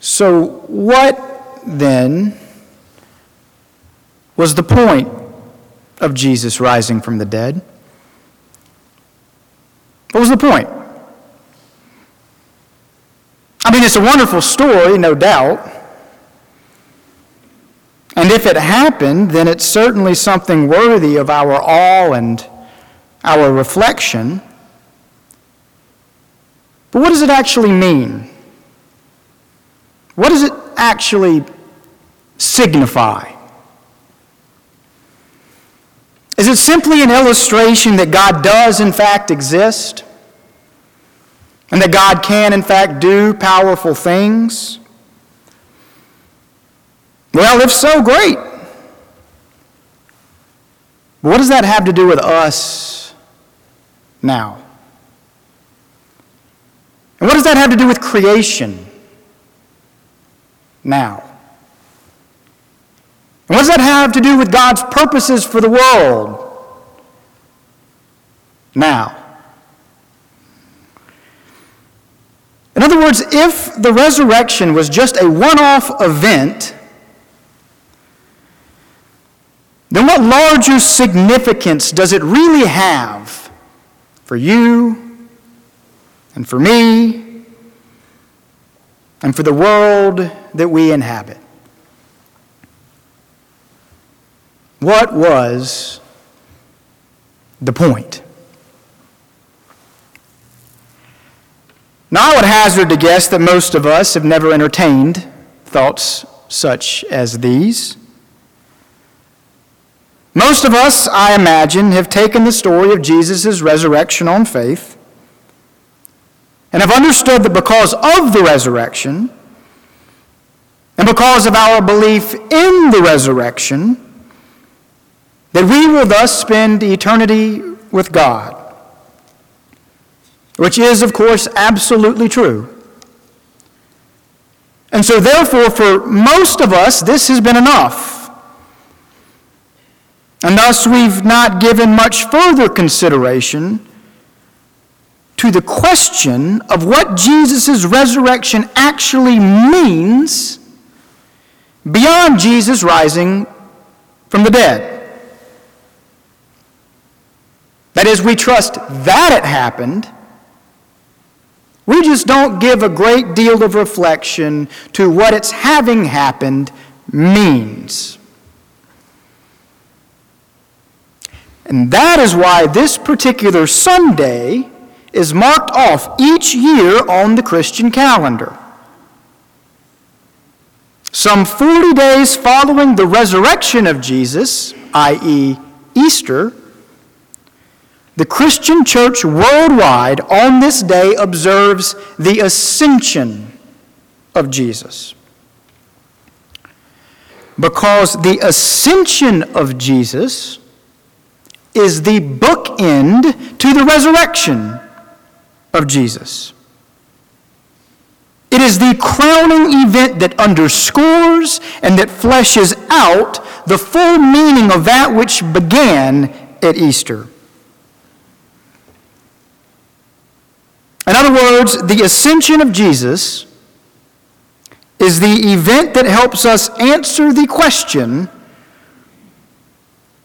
So, what then was the point of Jesus rising from the dead? What was the point? I mean, it's a wonderful story, no doubt. And if it happened, then it's certainly something worthy of our awe and our reflection. But what does it actually mean? What does it actually signify? Is it simply an illustration that God does, in fact, exist? And that God can, in fact, do powerful things? Well, if so, great. But what does that have to do with us now? And what does that have to do with creation now? And what does that have to do with God's purposes for the world now? In other words, if the resurrection was just a one off event, then what larger significance does it really have for you and for me and for the world that we inhabit? What was the point? Now, I would hazard to guess that most of us have never entertained thoughts such as these. Most of us, I imagine, have taken the story of Jesus' resurrection on faith and have understood that because of the resurrection and because of our belief in the resurrection, that we will thus spend eternity with God which is, of course, absolutely true. And so, therefore, for most of us, this has been enough. And thus, we've not given much further consideration to the question of what Jesus' resurrection actually means beyond Jesus rising from the dead. That is, we trust that it happened we just don't give a great deal of reflection to what its having happened means. And that is why this particular Sunday is marked off each year on the Christian calendar. Some 40 days following the resurrection of Jesus, i.e., Easter, the Christian church worldwide on this day observes the ascension of Jesus. Because the ascension of Jesus is the bookend to the resurrection of Jesus. It is the crowning event that underscores and that fleshes out the full meaning of that which began at Easter. In other words, the ascension of Jesus is the event that helps us answer the question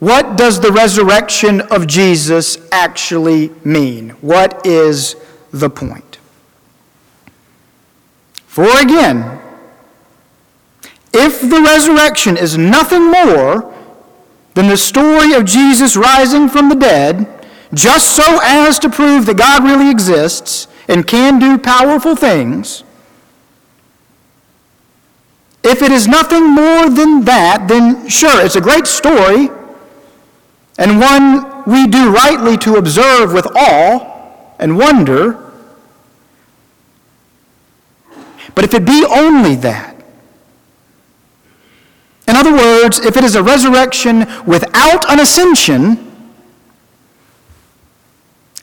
what does the resurrection of Jesus actually mean? What is the point? For again, if the resurrection is nothing more than the story of Jesus rising from the dead, just so as to prove that God really exists, and can do powerful things, if it is nothing more than that, then sure, it's a great story and one we do rightly to observe with awe and wonder. But if it be only that, in other words, if it is a resurrection without an ascension,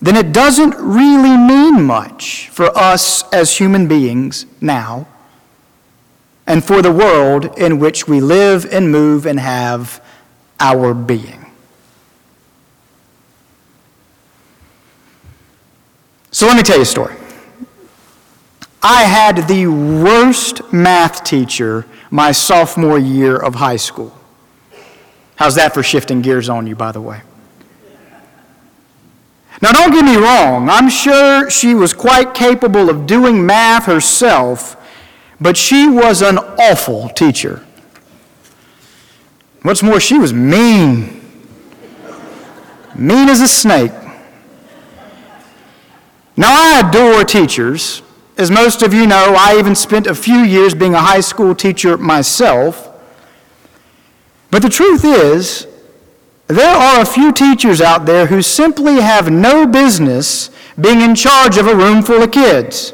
then it doesn't really mean much for us as human beings now and for the world in which we live and move and have our being. So let me tell you a story. I had the worst math teacher my sophomore year of high school. How's that for shifting gears on you, by the way? Now, don't get me wrong, I'm sure she was quite capable of doing math herself, but she was an awful teacher. What's more, she was mean. Mean as a snake. Now, I adore teachers. As most of you know, I even spent a few years being a high school teacher myself. But the truth is, there are a few teachers out there who simply have no business being in charge of a room full of kids.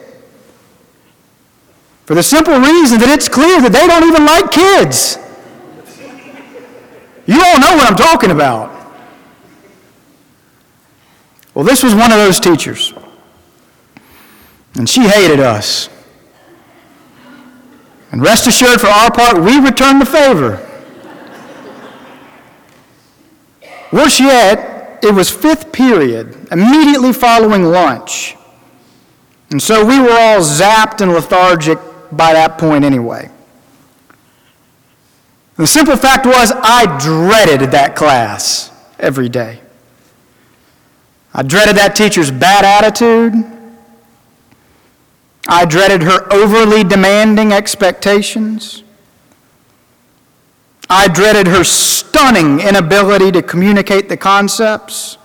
For the simple reason that it's clear that they don't even like kids. You all know what I'm talking about. Well, this was one of those teachers. And she hated us. And rest assured, for our part, we returned the favor. Worse yet, it was fifth period, immediately following lunch. And so we were all zapped and lethargic by that point anyway. The simple fact was, I dreaded that class every day. I dreaded that teacher's bad attitude. I dreaded her overly demanding expectations. I dreaded her stunning inability to communicate the concepts.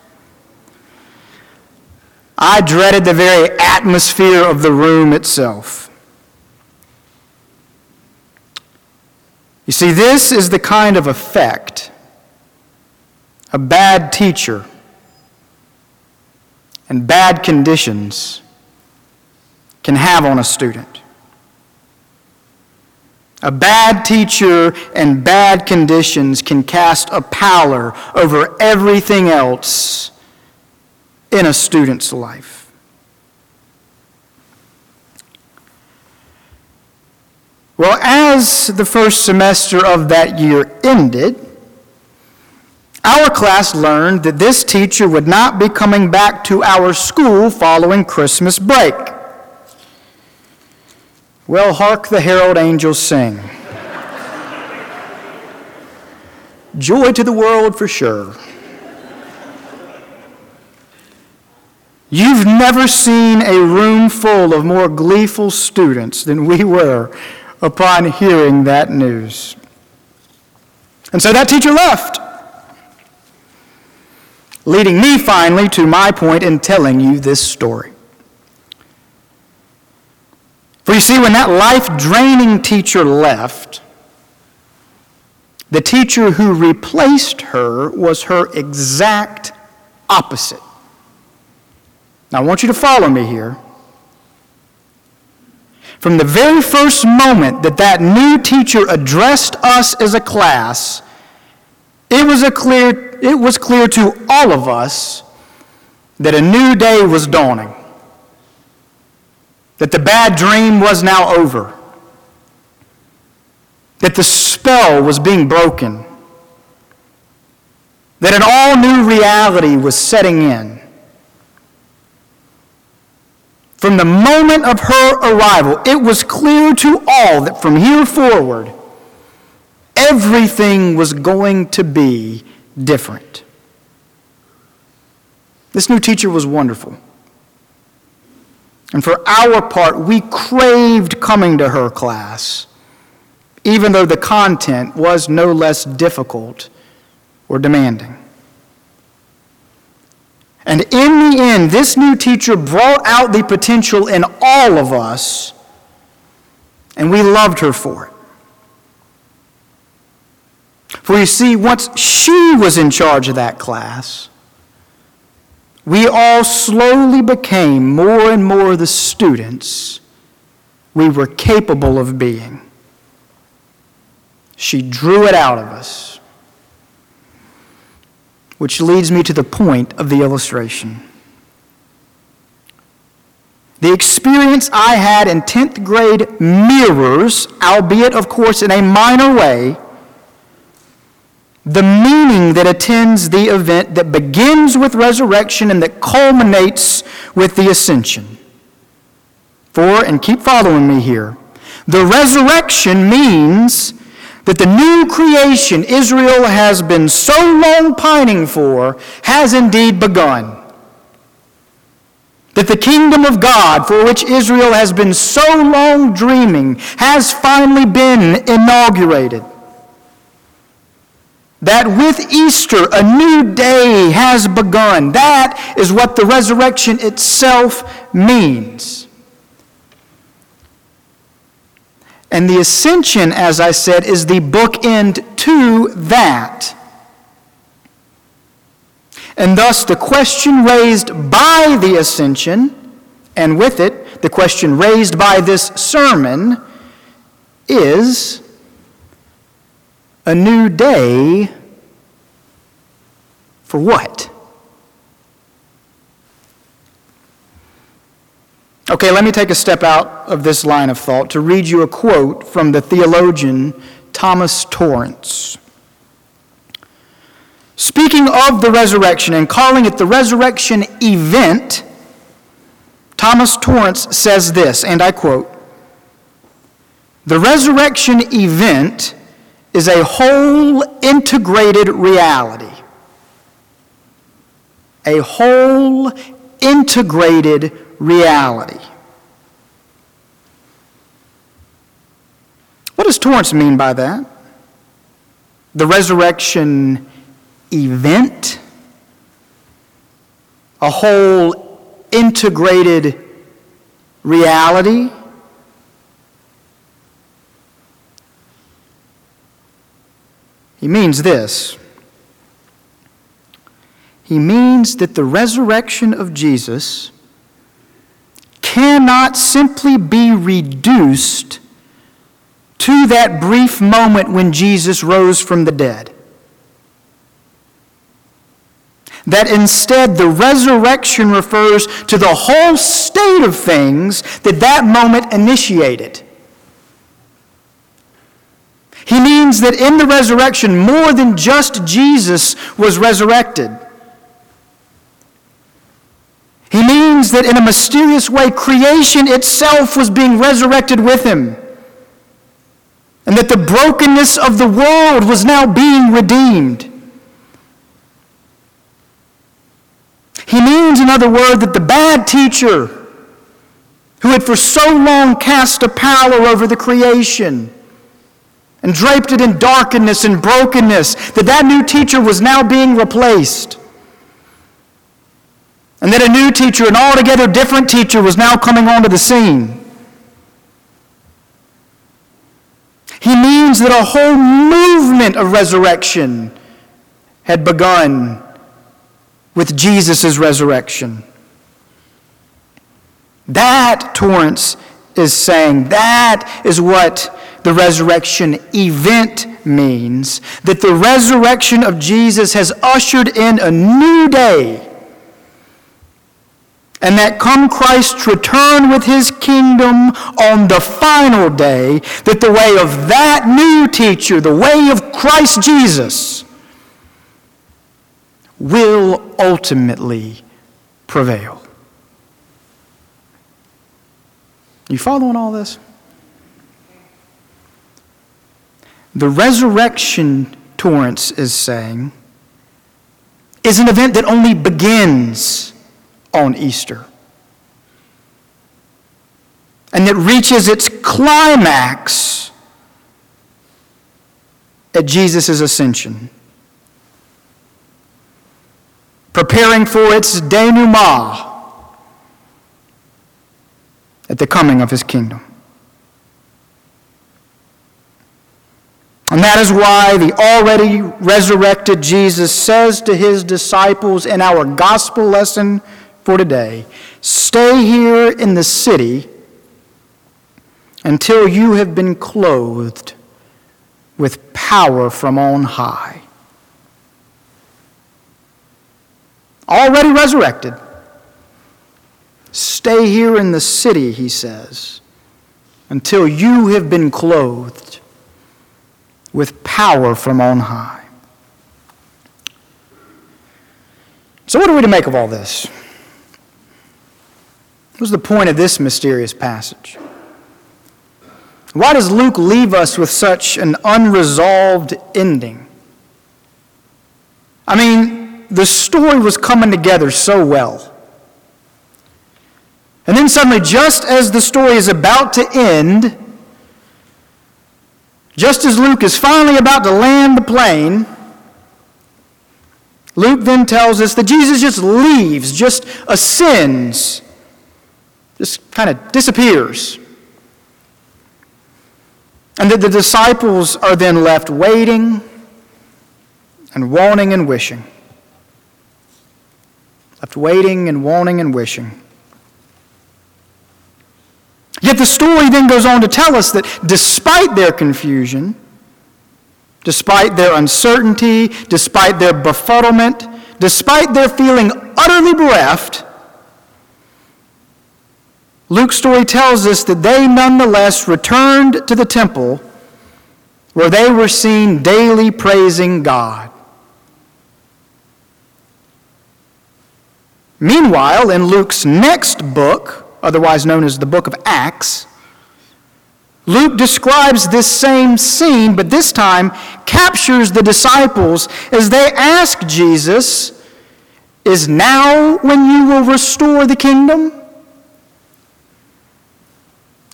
I dreaded the very atmosphere of the room itself. You see, this is the kind of effect a bad teacher and bad conditions can have on a student. A bad teacher and bad conditions can cast a pallor over everything else in a student's life. Well, as the first semester of that year ended, our class learned that this teacher would not be coming back to our school following Christmas break. Well, hark the herald angels sing. Joy to the world for sure. You've never seen a room full of more gleeful students than we were upon hearing that news. And so that teacher left, leading me finally to my point in telling you this story. For you see, when that life draining teacher left, the teacher who replaced her was her exact opposite. Now, I want you to follow me here. From the very first moment that that new teacher addressed us as a class, it was, a clear, it was clear to all of us that a new day was dawning, that the bad dream was now over, that the spell was being broken, that an all new reality was setting in. From the moment of her arrival, it was clear to all that from here forward, everything was going to be different. This new teacher was wonderful. And for our part, we craved coming to her class, even though the content was no less difficult or demanding. And in the end, this new teacher brought out the potential in all of us, and we loved her for it. For you see, once she was in charge of that class, we all slowly became more and more the students we were capable of being. She drew it out of us which leads me to the point of the illustration. The experience I had in 10th grade mirrors, albeit, of course, in a minor way, the meaning that attends the event that begins with resurrection and that culminates with the ascension. For, and keep following me here, the resurrection means that the new creation Israel has been so long pining for has indeed begun. That the kingdom of God, for which Israel has been so long dreaming, has finally been inaugurated. That with Easter, a new day has begun. That is what the resurrection itself means. And the ascension, as I said, is the bookend to that. And thus, the question raised by the ascension, and with it, the question raised by this sermon, is a new day for what? Okay, let me take a step out of this line of thought to read you a quote from the theologian Thomas Torrance. Speaking of the resurrection and calling it the resurrection event, Thomas Torrance says this, and I quote The resurrection event is a whole integrated reality. A whole integrated reality. What does Torrance mean by that? The resurrection event? A whole integrated reality? He means this. He means that the resurrection of Jesus cannot simply be reduced to that brief moment when Jesus rose from the dead. That instead the resurrection refers to the whole state of things that that moment initiated. He means that in the resurrection, more than just Jesus was resurrected. He means that in a mysterious way, creation itself was being resurrected with him. And that the brokenness of the world was now being redeemed. He means, in other words, that the bad teacher, who had for so long cast a pallor over the creation and draped it in darkness and brokenness, that that new teacher was now being replaced. And that a new teacher, an altogether different teacher, was now coming onto the scene. He means that a whole movement of resurrection had begun with Jesus' resurrection. That, Torrance is saying, that is what the resurrection event means. That the resurrection of Jesus has ushered in a new day and that come Christ's return with his kingdom on the final day, that the way of that new teacher, the way of Christ Jesus, will ultimately prevail. You following all this? The resurrection, Torrance is saying, is an event that only begins on Easter. And it reaches its climax at Jesus' ascension, preparing for its denouement at the coming of his kingdom. And that is why the already resurrected Jesus says to his disciples in our gospel lesson for today. Stay here in the city until you have been clothed with power from on high. Already resurrected. Stay here in the city, he says, until you have been clothed with power from on high. So, what are we to make of all this? What's the point of this mysterious passage? Why does Luke leave us with such an unresolved ending? I mean, the story was coming together so well. And then suddenly, just as the story is about to end, just as Luke is finally about to land the plane, Luke then tells us that Jesus just leaves, just ascends, just kind of disappears. And that the disciples are then left waiting and wanting and wishing. Left waiting and wanting and wishing. Yet the story then goes on to tell us that despite their confusion, despite their uncertainty, despite their befuddlement, despite their feeling utterly bereft, Luke's story tells us that they nonetheless returned to the temple where they were seen daily praising God. Meanwhile, in Luke's next book, otherwise known as the book of Acts, Luke describes this same scene, but this time captures the disciples as they ask Jesus, Is now when you will restore the kingdom?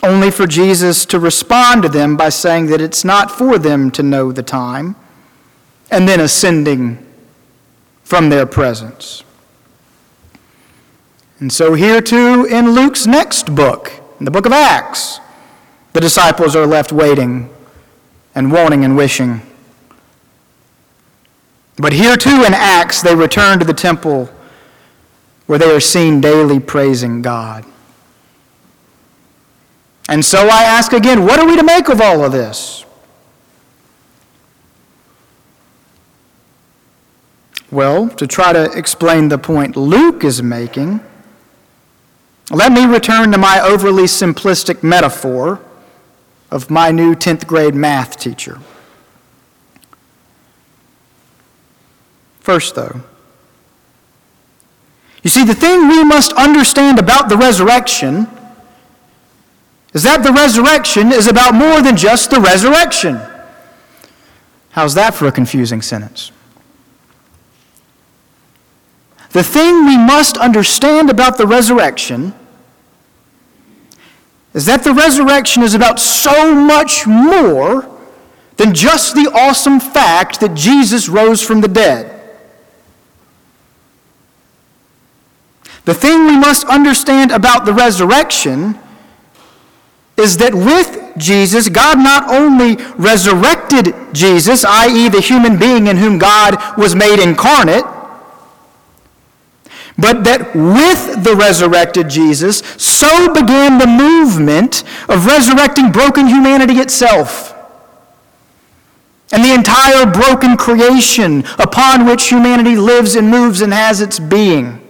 Only for Jesus to respond to them by saying that it's not for them to know the time, and then ascending from their presence. And so, here too, in Luke's next book, in the book of Acts, the disciples are left waiting and wanting and wishing. But here too, in Acts, they return to the temple where they are seen daily praising God. And so I ask again, what are we to make of all of this? Well, to try to explain the point Luke is making, let me return to my overly simplistic metaphor of my new 10th grade math teacher. First, though, you see, the thing we must understand about the resurrection is that the resurrection is about more than just the resurrection. How's that for a confusing sentence? The thing we must understand about the resurrection is that the resurrection is about so much more than just the awesome fact that Jesus rose from the dead. The thing we must understand about the resurrection is that with Jesus, God not only resurrected Jesus, i.e., the human being in whom God was made incarnate, but that with the resurrected Jesus, so began the movement of resurrecting broken humanity itself and the entire broken creation upon which humanity lives and moves and has its being.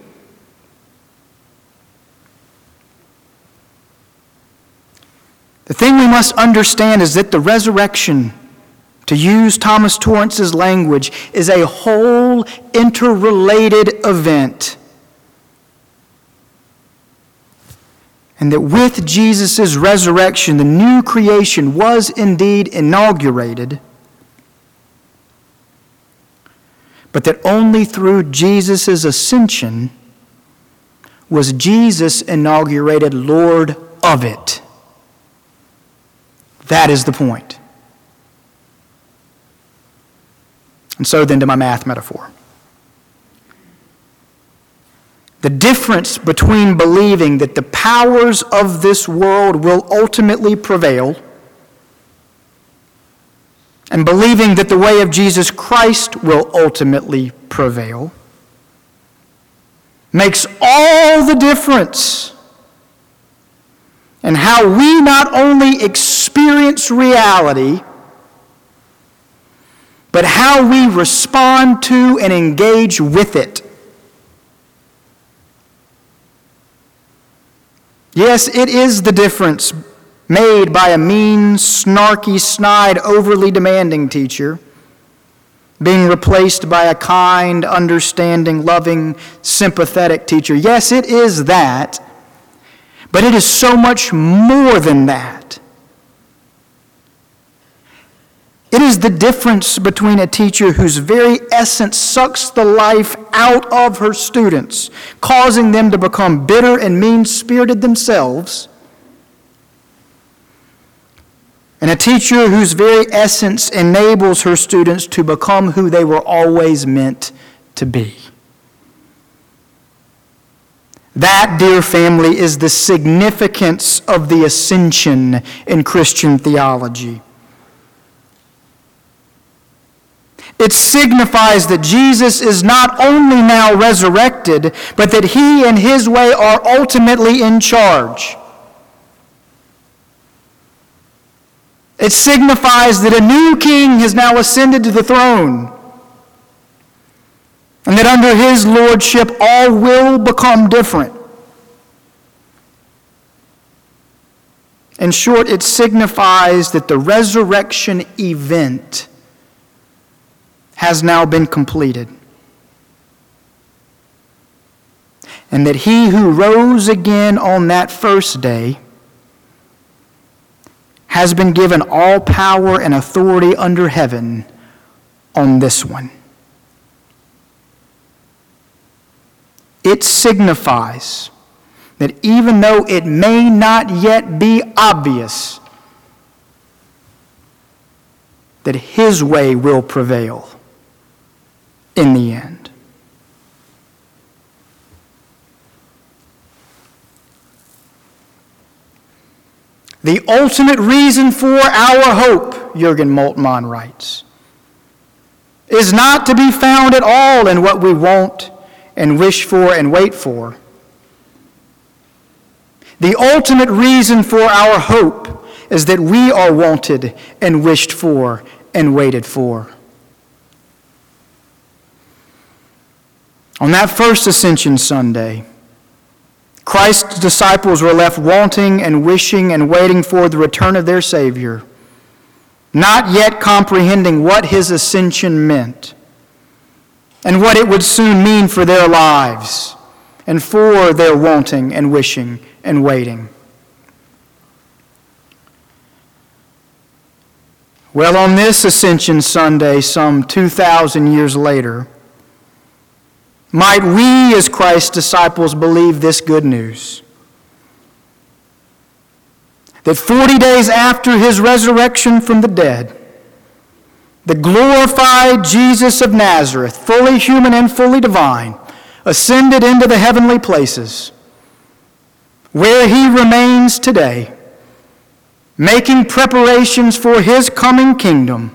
The thing we must understand is that the resurrection, to use Thomas Torrance's language, is a whole interrelated event. And that with Jesus' resurrection, the new creation was indeed inaugurated, but that only through Jesus' ascension was Jesus inaugurated Lord of it. That is the point. And so then to my math metaphor. The difference between believing that the powers of this world will ultimately prevail and believing that the way of Jesus Christ will ultimately prevail makes all the difference and how we not only experience reality, but how we respond to and engage with it. Yes, it is the difference made by a mean, snarky, snide, overly demanding teacher being replaced by a kind, understanding, loving, sympathetic teacher. Yes, it is that. But it is so much more than that. It is the difference between a teacher whose very essence sucks the life out of her students, causing them to become bitter and mean spirited themselves, and a teacher whose very essence enables her students to become who they were always meant to be. That, dear family, is the significance of the ascension in Christian theology. It signifies that Jesus is not only now resurrected, but that he and his way are ultimately in charge. It signifies that a new king has now ascended to the throne, and that under his lordship all will become different. In short, it signifies that the resurrection event has now been completed. And that he who rose again on that first day has been given all power and authority under heaven on this one. It signifies that even though it may not yet be obvious, that his way will prevail in the end. The ultimate reason for our hope, Jurgen Moltmann writes, is not to be found at all in what we want and wish for and wait for. The ultimate reason for our hope is that we are wanted and wished for and waited for. On that first Ascension Sunday, Christ's disciples were left wanting and wishing and waiting for the return of their Savior, not yet comprehending what his ascension meant and what it would soon mean for their lives and for their wanting and wishing and waiting. Well, on this Ascension Sunday, some 2,000 years later, might we, as Christ's disciples, believe this good news? That 40 days after his resurrection from the dead, the glorified Jesus of Nazareth, fully human and fully divine, ascended into the heavenly places, where he remains today, making preparations for his coming kingdom,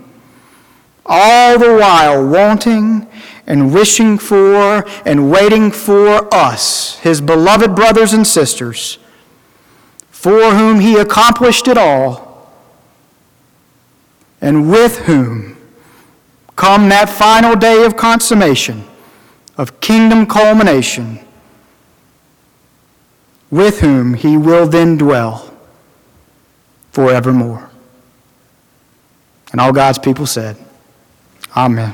all the while wanting and wishing for and waiting for us, his beloved brothers and sisters, for whom he accomplished it all, and with whom come that final day of consummation, of kingdom culmination, with whom he will then dwell forevermore. And all God's people said, Amen.